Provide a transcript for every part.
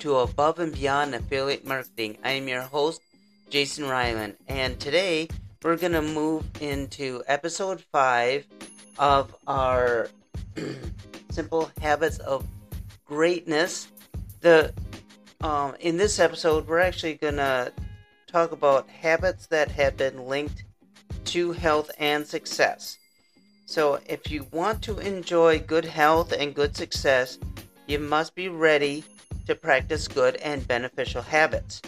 To Above and Beyond Affiliate Marketing. I am your host, Jason Ryland, and today we're going to move into episode 5 of our Simple Habits of Greatness. The um, in this episode, we're actually going to talk about habits that have been linked to health and success. So, if you want to enjoy good health and good success, you must be ready to practice good and beneficial habits.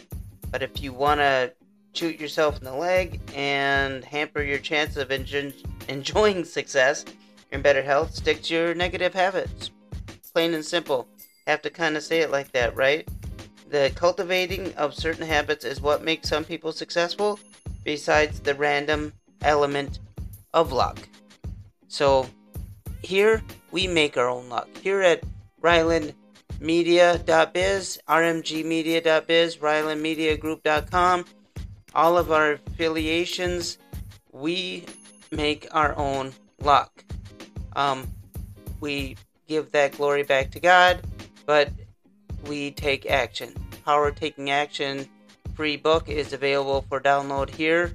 But if you want to shoot yourself in the leg and hamper your chance of enjo- enjoying success and better health, stick to your negative habits. Plain and simple. Have to kind of say it like that, right? The cultivating of certain habits is what makes some people successful, besides the random element of luck. So here we make our own luck. Here at RylandMedia.biz, RMGmedia.biz, RylandMediaGroup.com, all of our affiliations, we make our own luck. Um, we give that glory back to God, but we take action. Power Taking Action free book is available for download here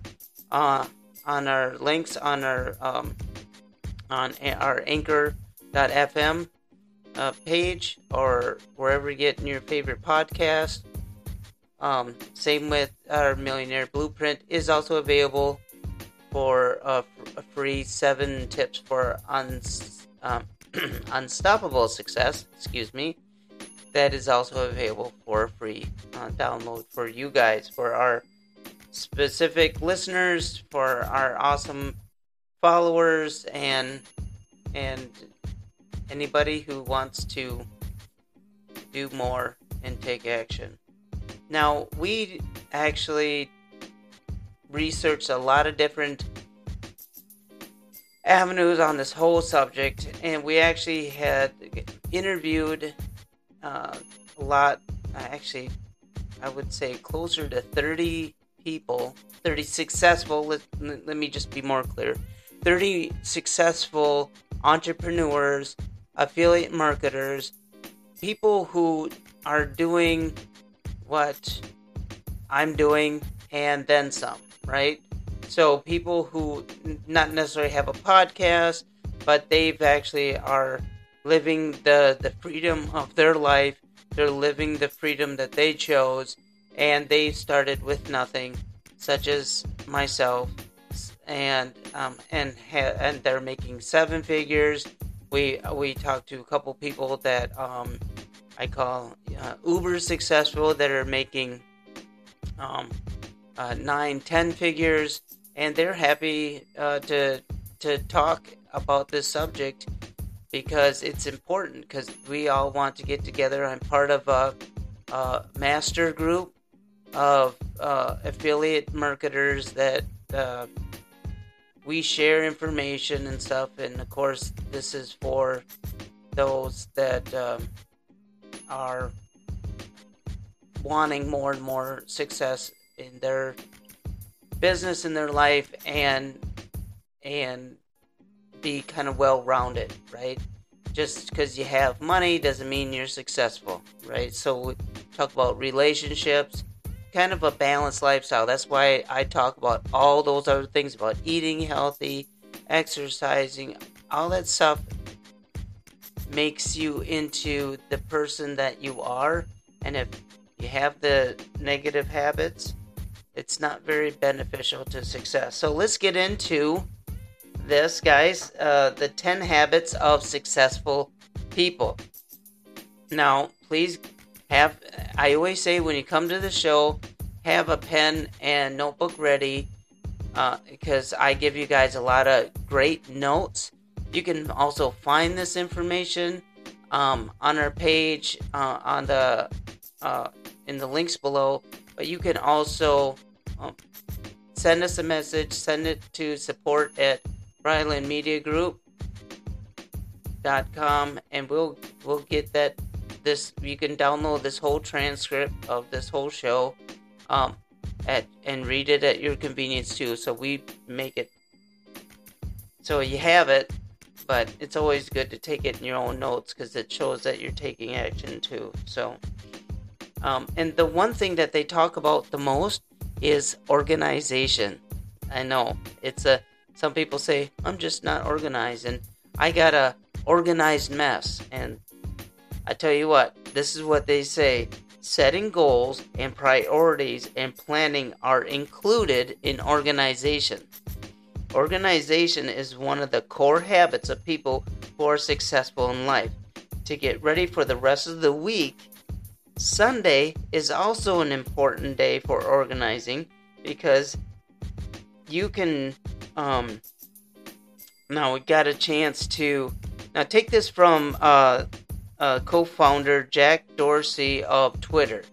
uh, on our links on our um, on our anchor.fm uh, page or wherever you get in your favorite podcast. Um, same with our Millionaire Blueprint is also available for uh, a free seven tips for um, unstoppable success. Excuse me. That is also available for free uh, download for you guys, for our specific listeners, for our awesome followers and and anybody who wants to do more and take action. Now, we actually researched a lot of different avenues on this whole subject, and we actually had interviewed uh, a lot, actually, I would say closer to 30 people, 30 successful, let, let me just be more clear 30 successful entrepreneurs, affiliate marketers, people who are doing what I'm doing and then some, right? So people who not necessarily have a podcast, but they've actually are living the the freedom of their life. They're living the freedom that they chose, and they started with nothing, such as myself and um, and ha- and they're making seven figures. We we talked to a couple people that um, I call uh, uber successful that are making um, uh, nine, ten figures, and they're happy uh, to to talk about this subject because it's important because we all want to get together. I'm part of a, a master group of uh, affiliate marketers that uh, we share information and stuff, and of course, this is for those that um, are wanting more and more success in their business in their life and and be kind of well rounded, right? Just because you have money doesn't mean you're successful, right? So we talk about relationships, kind of a balanced lifestyle. That's why I talk about all those other things about eating healthy, exercising, all that stuff makes you into the person that you are. And if you have the negative habits, it's not very beneficial to success. So let's get into this, guys. Uh, the 10 habits of successful people. Now, please have I always say when you come to the show, have a pen and notebook ready uh, because I give you guys a lot of great notes. You can also find this information um, on our page uh, on the uh, in the links below, but you can also um, send us a message. Send it to support at Ryland Media Group dot com and we'll we'll get that this you can download this whole transcript of this whole show um at and read it at your convenience too so we make it so you have it but it's always good to take it in your own notes because it shows that you're taking action too so Um, and the one thing that they talk about the most is organization. I know it's a. Some people say I'm just not organized, and I got a organized mess. And I tell you what, this is what they say: setting goals and priorities and planning are included in organization. Organization is one of the core habits of people who are successful in life. To get ready for the rest of the week, Sunday is also an important day for organizing because you can. Um, now we got a chance to. Now take this from uh, uh, co-founder Jack Dorsey of Twitter.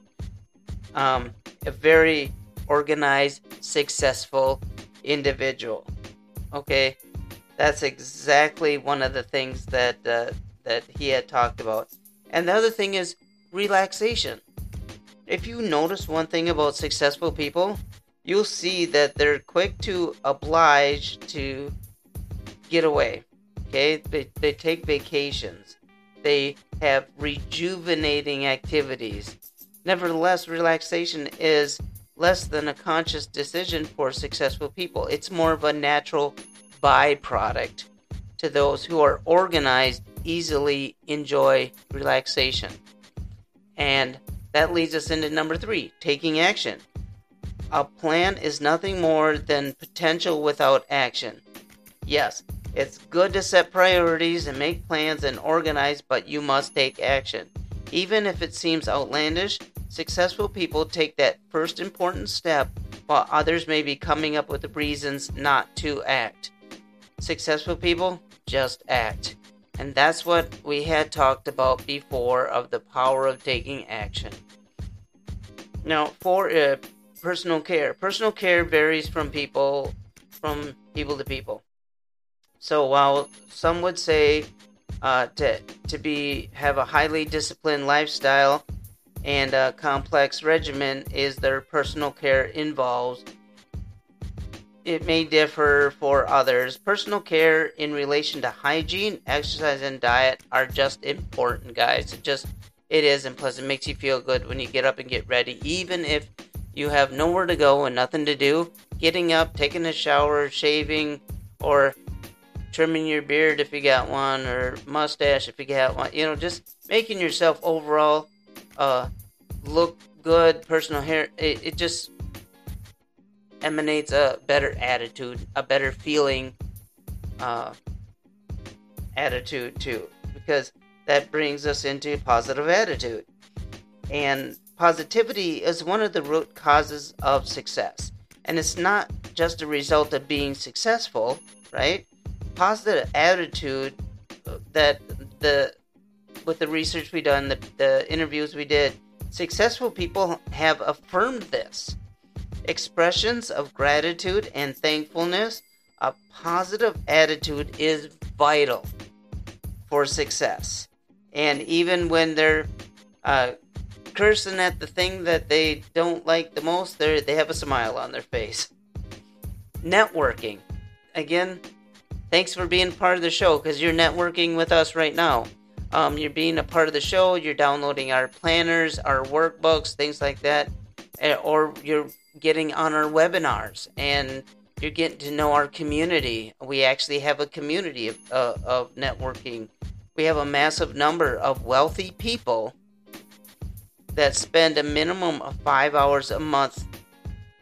Um, a very organized, successful individual. Okay, that's exactly one of the things that uh, that he had talked about. And the other thing is relaxation. If you notice one thing about successful people, you'll see that they're quick to oblige to get away. Okay, they, they take vacations, they have rejuvenating activities. Nevertheless, relaxation is less than a conscious decision for successful people. It's more of a natural byproduct to those who are organized, easily enjoy relaxation. And that leads us into number three taking action. A plan is nothing more than potential without action. Yes, it's good to set priorities and make plans and organize, but you must take action. Even if it seems outlandish, successful people take that first important step while others may be coming up with reasons not to act. Successful people just act. And that's what we had talked about before of the power of taking action. Now, for uh, personal care, personal care varies from people from people to people. So while some would say uh, to to be have a highly disciplined lifestyle and a complex regimen is their personal care involves it may differ for others. Personal care in relation to hygiene, exercise, and diet are just important, guys. It just it is, and plus it makes you feel good when you get up and get ready, even if you have nowhere to go and nothing to do. Getting up, taking a shower, shaving, or trimming your beard if you got one, or mustache if you got one. You know, just making yourself overall uh, look good. Personal hair, it, it just emanates a better attitude, a better feeling uh, attitude too, because that brings us into positive attitude. And positivity is one of the root causes of success. And it's not just a result of being successful, right? Positive attitude that the with the research we done, the, the interviews we did, successful people have affirmed this expressions of gratitude and thankfulness, a positive attitude is vital for success. And even when they're uh, cursing at the thing that they don't like the most, they they have a smile on their face. Networking. Again, thanks for being part of the show because you're networking with us right now. Um, you're being a part of the show. You're downloading our planners, our workbooks, things like that, eh, or you're getting on our webinars and you're getting to know our community. We actually have a community of, uh, of networking. We have a massive number of wealthy people that spend a minimum of five hours a month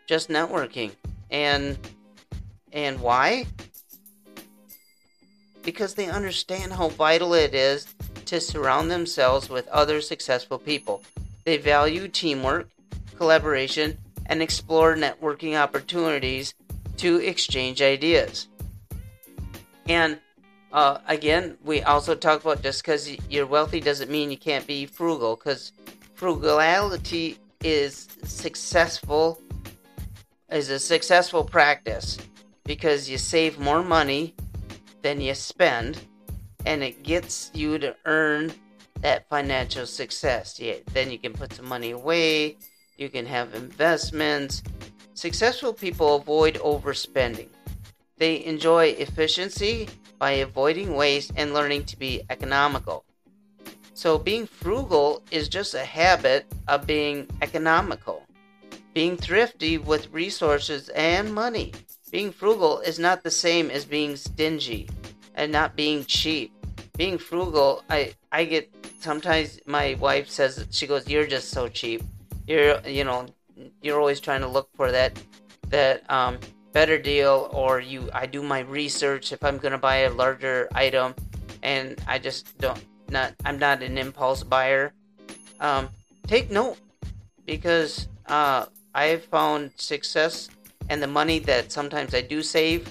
just networking. And and why? Because they understand how vital it is to surround themselves with other successful people. They value teamwork, collaboration, and explore networking opportunities to exchange ideas. And uh, again, we also talk about just because you're wealthy doesn't mean you can't be frugal, because frugality is successful, is a successful practice because you save more money than you spend, and it gets you to earn that financial success. Yeah, then you can put some money away you can have investments. Successful people avoid overspending. They enjoy efficiency by avoiding waste and learning to be economical. So being frugal is just a habit of being economical, being thrifty with resources and money. Being frugal is not the same as being stingy and not being cheap. Being frugal, I I get sometimes my wife says she goes, "You're just so cheap. You're you know you're always trying to look for that that um, better deal, or you I do my research if I'm gonna buy a larger item, and I just don't not I'm not an impulse buyer. Um, take note because uh, I have found success and the money that sometimes I do save.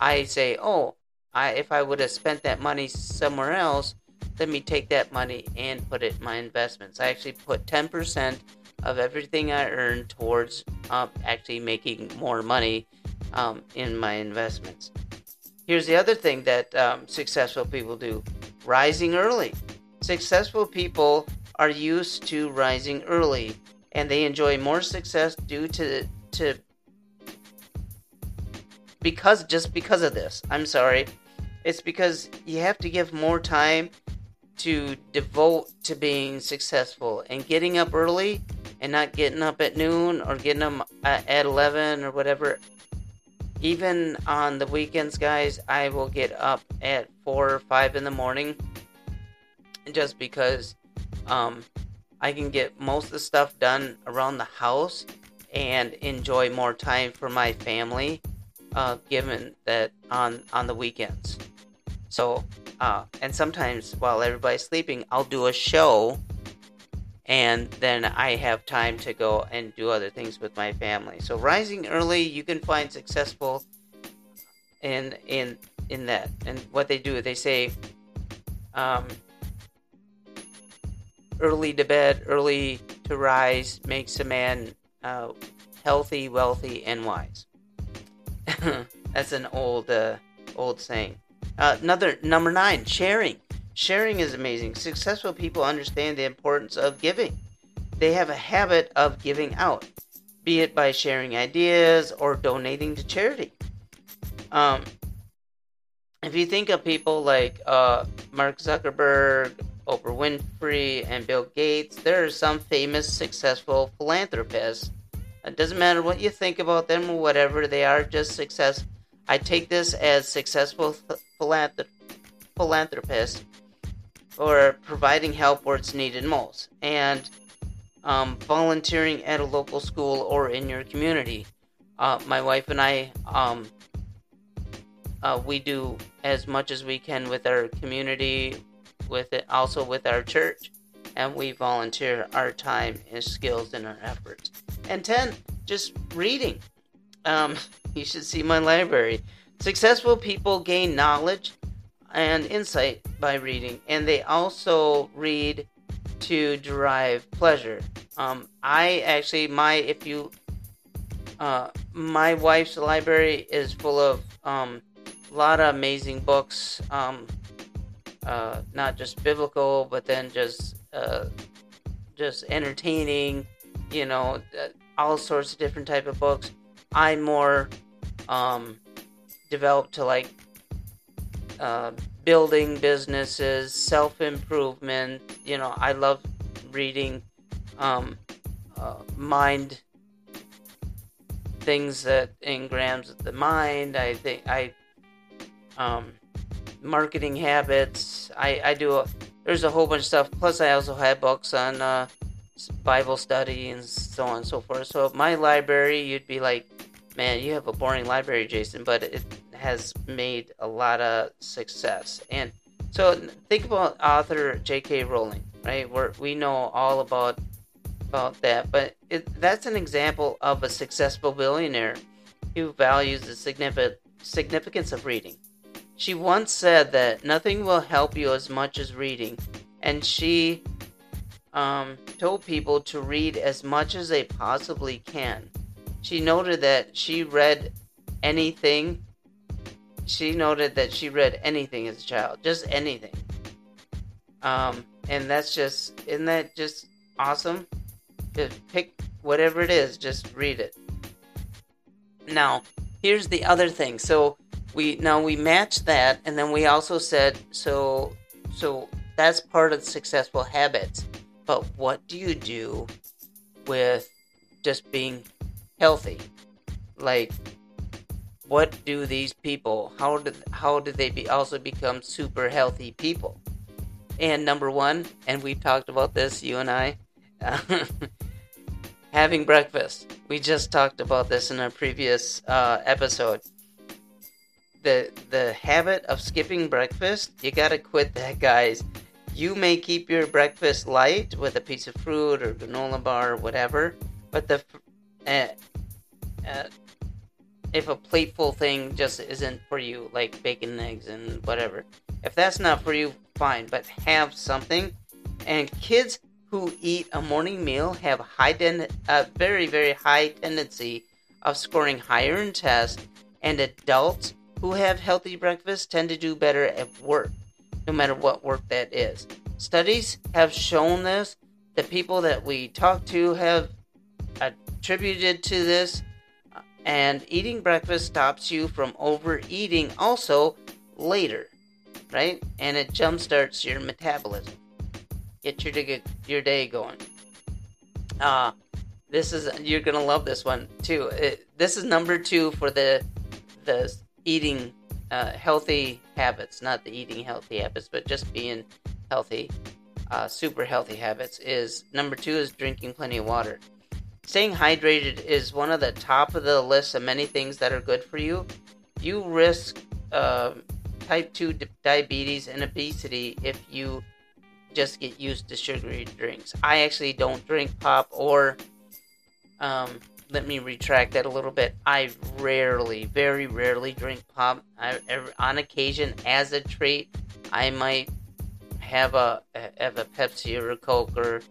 I say, oh, I if I would have spent that money somewhere else, let me take that money and put it in my investments. I actually put 10% of everything I earn towards uh, actually making more money um, in my investments. Here's the other thing that um, successful people do rising early. Successful people are used to rising early and they enjoy more success due to to because just because of this. I'm sorry. It's because you have to give more time to devote to being successful and getting up early and not getting up at noon or getting up at 11 or whatever. Even on the weekends, guys, I will get up at 4 or 5 in the morning just because um, I can get most of the stuff done around the house and enjoy more time for my family, uh, given that on on the weekends. So, uh, and sometimes while everybody's sleeping, I'll do a show, and then I have time to go and do other things with my family. So, rising early, you can find successful in in in that. And what they do, they say, um, early to bed, early to rise makes a man uh, healthy, wealthy, and wise. That's an old, uh, old saying. Uh, another number nine, sharing. Sharing is amazing. Successful people understand the importance of giving. They have a habit of giving out, be it by sharing ideas or donating to charity. Um, if you think of people like uh, Mark Zuckerberg, Oprah Winfrey, and Bill Gates, there are some famous, successful philanthropists. It doesn't matter what you think about them or whatever, they are just success. I take this as successful philanthrop- philanthropists or providing help where it's needed most, and um, volunteering at a local school or in your community. Uh, my wife and I, um, uh, we do as much as we can with our community with it, also with our church, and we volunteer our time and skills and our efforts. And 10, just reading. Um, you should see my library. Successful people gain knowledge and insight by reading, and they also read to derive pleasure. Um, I actually, my if you, uh, my wife's library is full of um, a lot of amazing books. Um, uh, not just biblical, but then just uh, just entertaining. You know, uh, all sorts of different type of books. I'm more um, developed to like uh, building businesses, self improvement. You know, I love reading um, uh, mind things that engrams the mind. I think I um, marketing habits. I, I do a, there's a whole bunch of stuff. Plus, I also have books on uh, Bible study and so on and so forth. So my library, you'd be like, man, you have a boring library, Jason, but it has made a lot of success. And so think about author J.K. Rowling, right? Where we know all about about that, but it, that's an example of a successful billionaire who values the significant significance of reading. She once said that nothing will help you as much as reading, and she um, told people to read as much as they possibly can. She noted that she read anything. She noted that she read anything as a child, just anything. Um, and that's just, isn't that just awesome? Just pick whatever it is, just read it. Now, here's the other thing. So, we now we matched that and then we also said so so that's part of successful habits. But what do you do with just being healthy? Like, what do these people? How do how do they be also become super healthy people? And number one, and we've talked about this, you and I, having breakfast. We just talked about this in a previous uh, episode. The the habit of skipping breakfast, you gotta quit that, guys. You may keep your breakfast light with a piece of fruit or granola bar or whatever, but the uh, uh, if a plateful thing just isn't for you, like bacon and eggs and whatever, if that's not for you, fine, but have something. And kids who eat a morning meal have high den- a very very high tendency of scoring higher in tests, and adults who have healthy breakfasts tend to do better at work, no matter what work that is. Studies have shown this. The people that we talk to have attributed to this and eating breakfast stops you from overeating also later, right? And it jumpstarts your metabolism. Get your your day going. Uh, this is you're gonna love this one too. It, this is number two for the the eating uh, healthy habits, not the eating healthy habits, but just being healthy, uh, super healthy habits. Is number two is drinking plenty of water. Staying hydrated is one of the top of the list of many things that are good for you. You risk uh, type 2 diabetes and obesity if you just get used to sugary drinks. I actually don't drink pop or um, let me retract that a little bit. I rarely, very rarely drink pop. I, on occasion, as a treat, I might have a have a Pepsi or a Coke or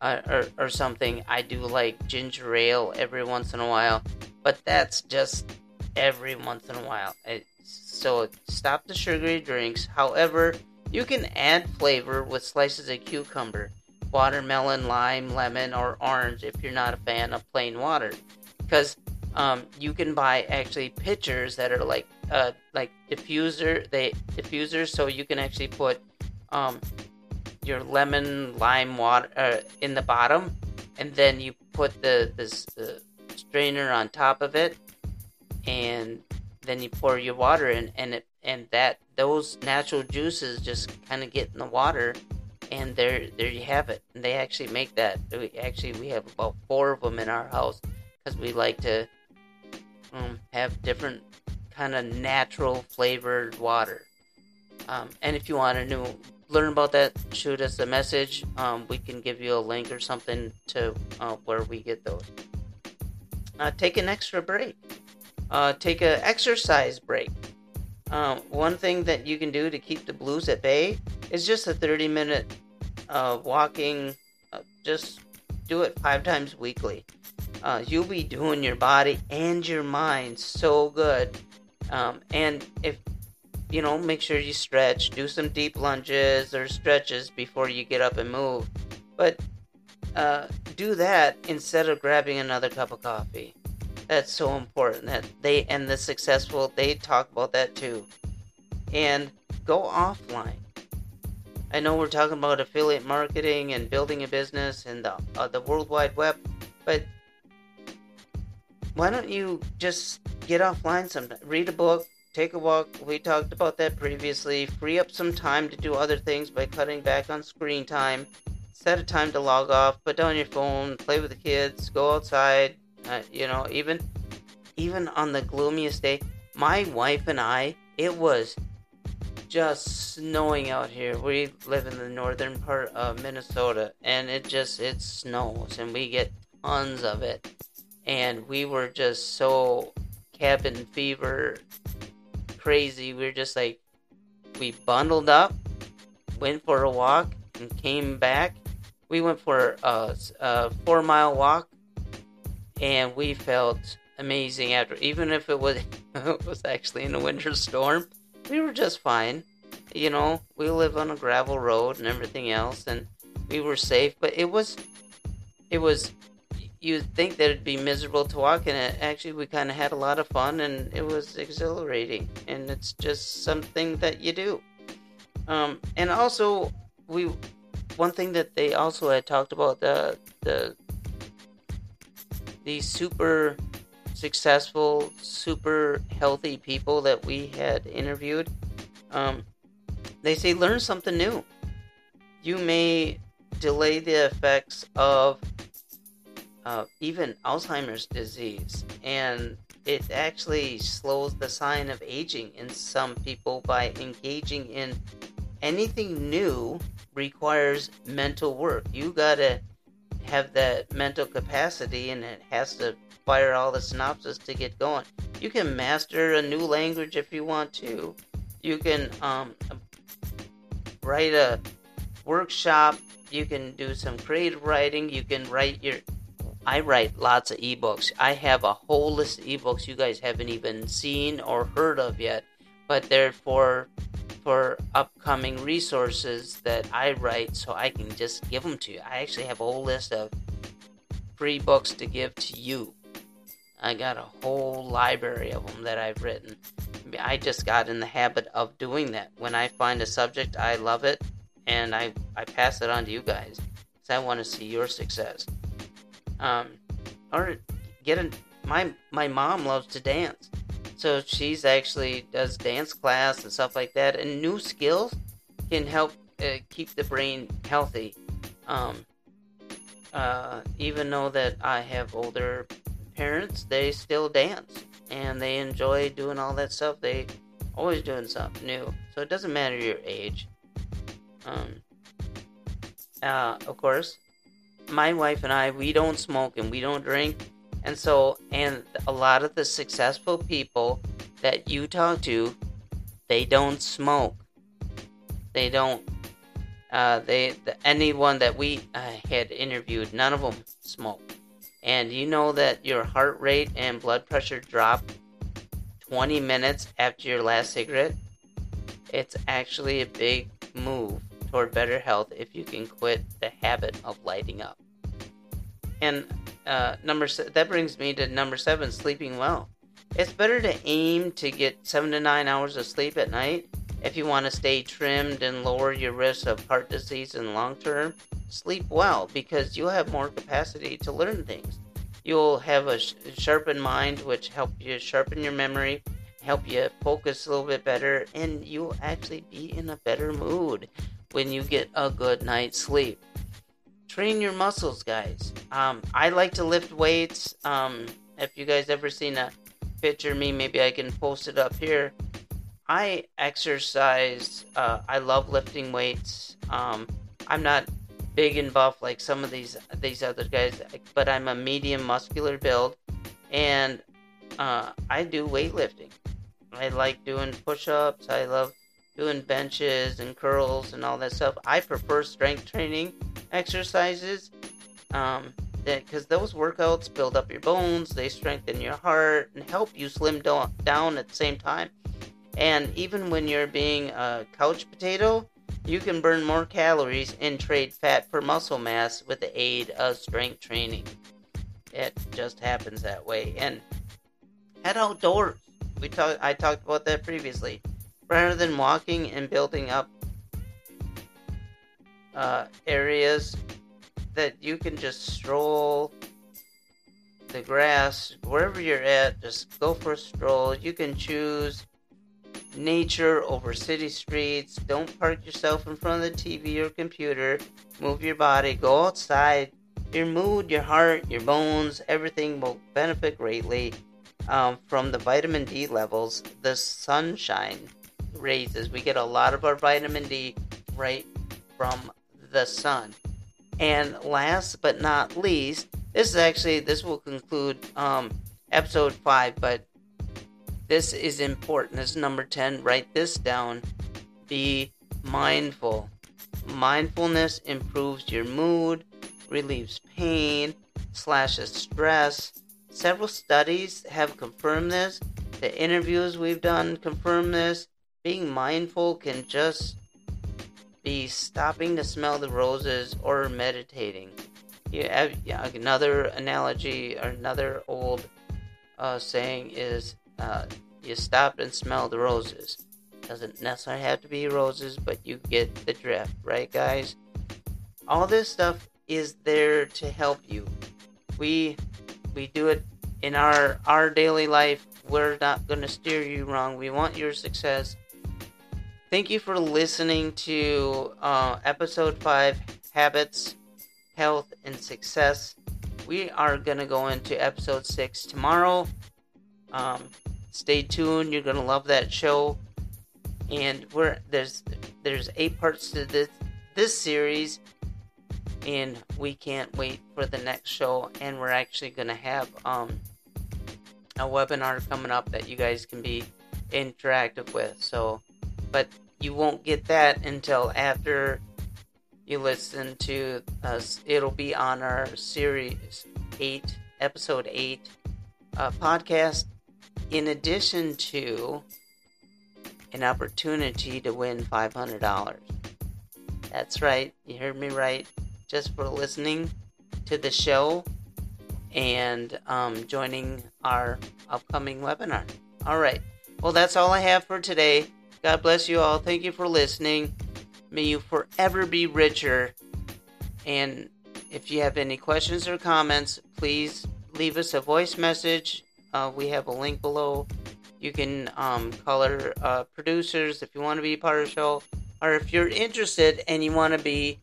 uh, or, or something. I do like ginger ale every once in a while, but that's just every once in a while. So stop the sugary drinks. However, you can add flavor with slices of cucumber, watermelon, lime, lemon, or orange if you're not a fan of plain water. Because um, you can buy actually pitchers that are like uh, like diffuser they diffusers, so you can actually put um, your lemon lime water uh, in the bottom, and then you put the this the strainer on top of it, and then you pour your water in, and it and that those natural juices just kind of get in the water, and there there you have it. And they actually make that. We, actually, we have about four of them in our house because we like to um, have different kind of natural flavored water. Um, and if you want to know learn about that, shoot us a message. Um, we can give you a link or something to uh, where we get those. Uh, take an extra break. Uh, take an exercise break. Um, one thing that you can do to keep the blues at bay is just a 30 minute uh, walking. Uh, just do it five times weekly. Uh, you'll be doing your body and your mind so good. Um, and if you know, make sure you stretch, do some deep lunges or stretches before you get up and move. But uh, do that instead of grabbing another cup of coffee. That's so important that they and the successful they talk about that too. And go offline. I know we're talking about affiliate marketing and building a business and the uh, the World Wide Web, but why don't you just get offline sometime? Read a book, take a walk. We talked about that previously. Free up some time to do other things by cutting back on screen time. Set a time to log off. Put down your phone. Play with the kids. Go outside. Uh, you know, even even on the gloomiest day, my wife and I, it was just snowing out here. We live in the northern part of Minnesota, and it just it snows, and we get tons of it. And we were just so cabin fever crazy. We were just like, we bundled up, went for a walk, and came back. We went for a, a four mile walk, and we felt amazing after. Even if it was it was actually in a winter storm, we were just fine. You know, we live on a gravel road and everything else, and we were safe. But it was, it was you'd think that it'd be miserable to walk in it. Actually, we kind of had a lot of fun and it was exhilarating. And it's just something that you do. Um, and also, we one thing that they also had talked about the the the super successful, super healthy people that we had interviewed. Um, they say learn something new. You may delay the effects of uh, even Alzheimer's disease, and it actually slows the sign of aging in some people by engaging in anything new requires mental work. You gotta have that mental capacity and it has to fire all the synapses to get going. You can master a new language if you want to. You can um, write a workshop. You can do some creative writing. You can write your. I write lots of ebooks. I have a whole list of ebooks you guys haven't even seen or heard of yet, but they're for for upcoming resources that I write so I can just give them to you. I actually have a whole list of free books to give to you. I got a whole library of them that I've written. I just got in the habit of doing that. When I find a subject, I love it, and I, I pass it on to you guys because I want to see your success. Um, or get a, my my mom loves to dance. So she's actually does dance class and stuff like that, and new skills can help uh, keep the brain healthy. Um, uh, even though that I have older parents, they still dance and they enjoy doing all that stuff. They always doing something new, so it doesn't matter your age. Um, uh, of course, my wife and I, we don't smoke and we don't drink and so, and a lot of the successful people that you talk to, they don't smoke. They don't. Uh, they the, anyone that we uh, had interviewed, none of them smoke. And you know that your heart rate and blood pressure drop 20 minutes after your last cigarette. It's actually a big move toward better health if you can quit the habit of lighting up. And uh, number se- that brings me to number seven: sleeping well. It's better to aim to get seven to nine hours of sleep at night if you want to stay trimmed and lower your risk of heart disease in long term. Sleep well because you'll have more capacity to learn things. You'll have a sh- sharpened mind, which help you sharpen your memory, help you focus a little bit better, and you'll actually be in a better mood when you get a good night's sleep train your muscles, guys. Um, I like to lift weights. Um, if you guys ever seen a picture of me, maybe I can post it up here. I exercise. Uh, I love lifting weights. Um, I'm not big and buff like some of these these other guys, but I'm a medium muscular build, and uh, I do weightlifting. I like doing push-ups. I love doing benches and curls and all that stuff. I prefer strength training exercises. Um, because those workouts build up your bones, they strengthen your heart, and help you slim down at the same time. And even when you're being a couch potato, you can burn more calories and trade fat for muscle mass with the aid of strength training. It just happens that way. And head outdoors. We talked. I talked about that previously. Rather than walking and building up uh, areas that you can just stroll the grass wherever you're at just go for a stroll you can choose nature over city streets. Don't park yourself in front of the tv or computer. Move your body. Go outside. Your mood your heart your bones everything will benefit greatly um, from the vitamin d levels. The sunshine raises. We get a lot of our vitamin d right from the sun. And last but not least, this is actually this will conclude um, episode five, but this is important. This is number ten. Write this down. Be mindful. Mindfulness improves your mood, relieves pain, slashes stress. Several studies have confirmed this. The interviews we've done confirm this. Being mindful can just be stopping to smell the roses or meditating. You have, yeah, another analogy or another old uh, saying is uh, you stop and smell the roses. Doesn't necessarily have to be roses, but you get the drift, right, guys? All this stuff is there to help you. We we do it in our our daily life. We're not going to steer you wrong. We want your success. Thank you for listening to uh, episode five, habits, health, and success. We are going to go into episode six tomorrow. Um, stay tuned. You're to love that show. And we're there's there's eight parts to this this series. And we can't wait for the next show. And we're actually to have um, a webinar coming up that you guys can be interactive with. So but you won't get that until after you listen to us. It'll be on our series 8 episode 8 uh, podcast in addition to an opportunity to win $500 that's right you heard me right just for listening to the show and um, joining our upcoming webinar. All right. Well, that's all I have for today. God bless you all. Thank you for listening. May you forever be richer. And if you have any questions or comments, please leave us a voice message. Uh, we have a link below. You can um, call our uh, producers if you want to be part of the show, or if you're interested and you want to be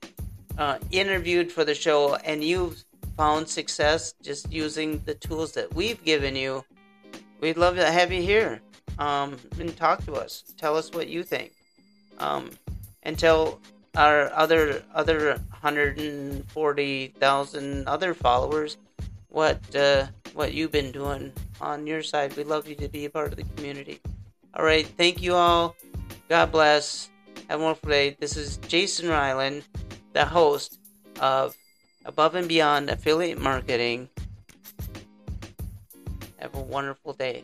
uh, interviewed for the show and you've found success just using the tools that we've given you, we'd love to have you here um, and talk to us. Tell us what you think. Um, and tell our other other 140,000 other followers what uh, what you've been doing on your side. We'd love you to be a part of the community. All right, thank you all. God bless. Have a wonderful day. This is Jason Ryland the host of Above and Beyond Affiliate Marketing. Have a wonderful day.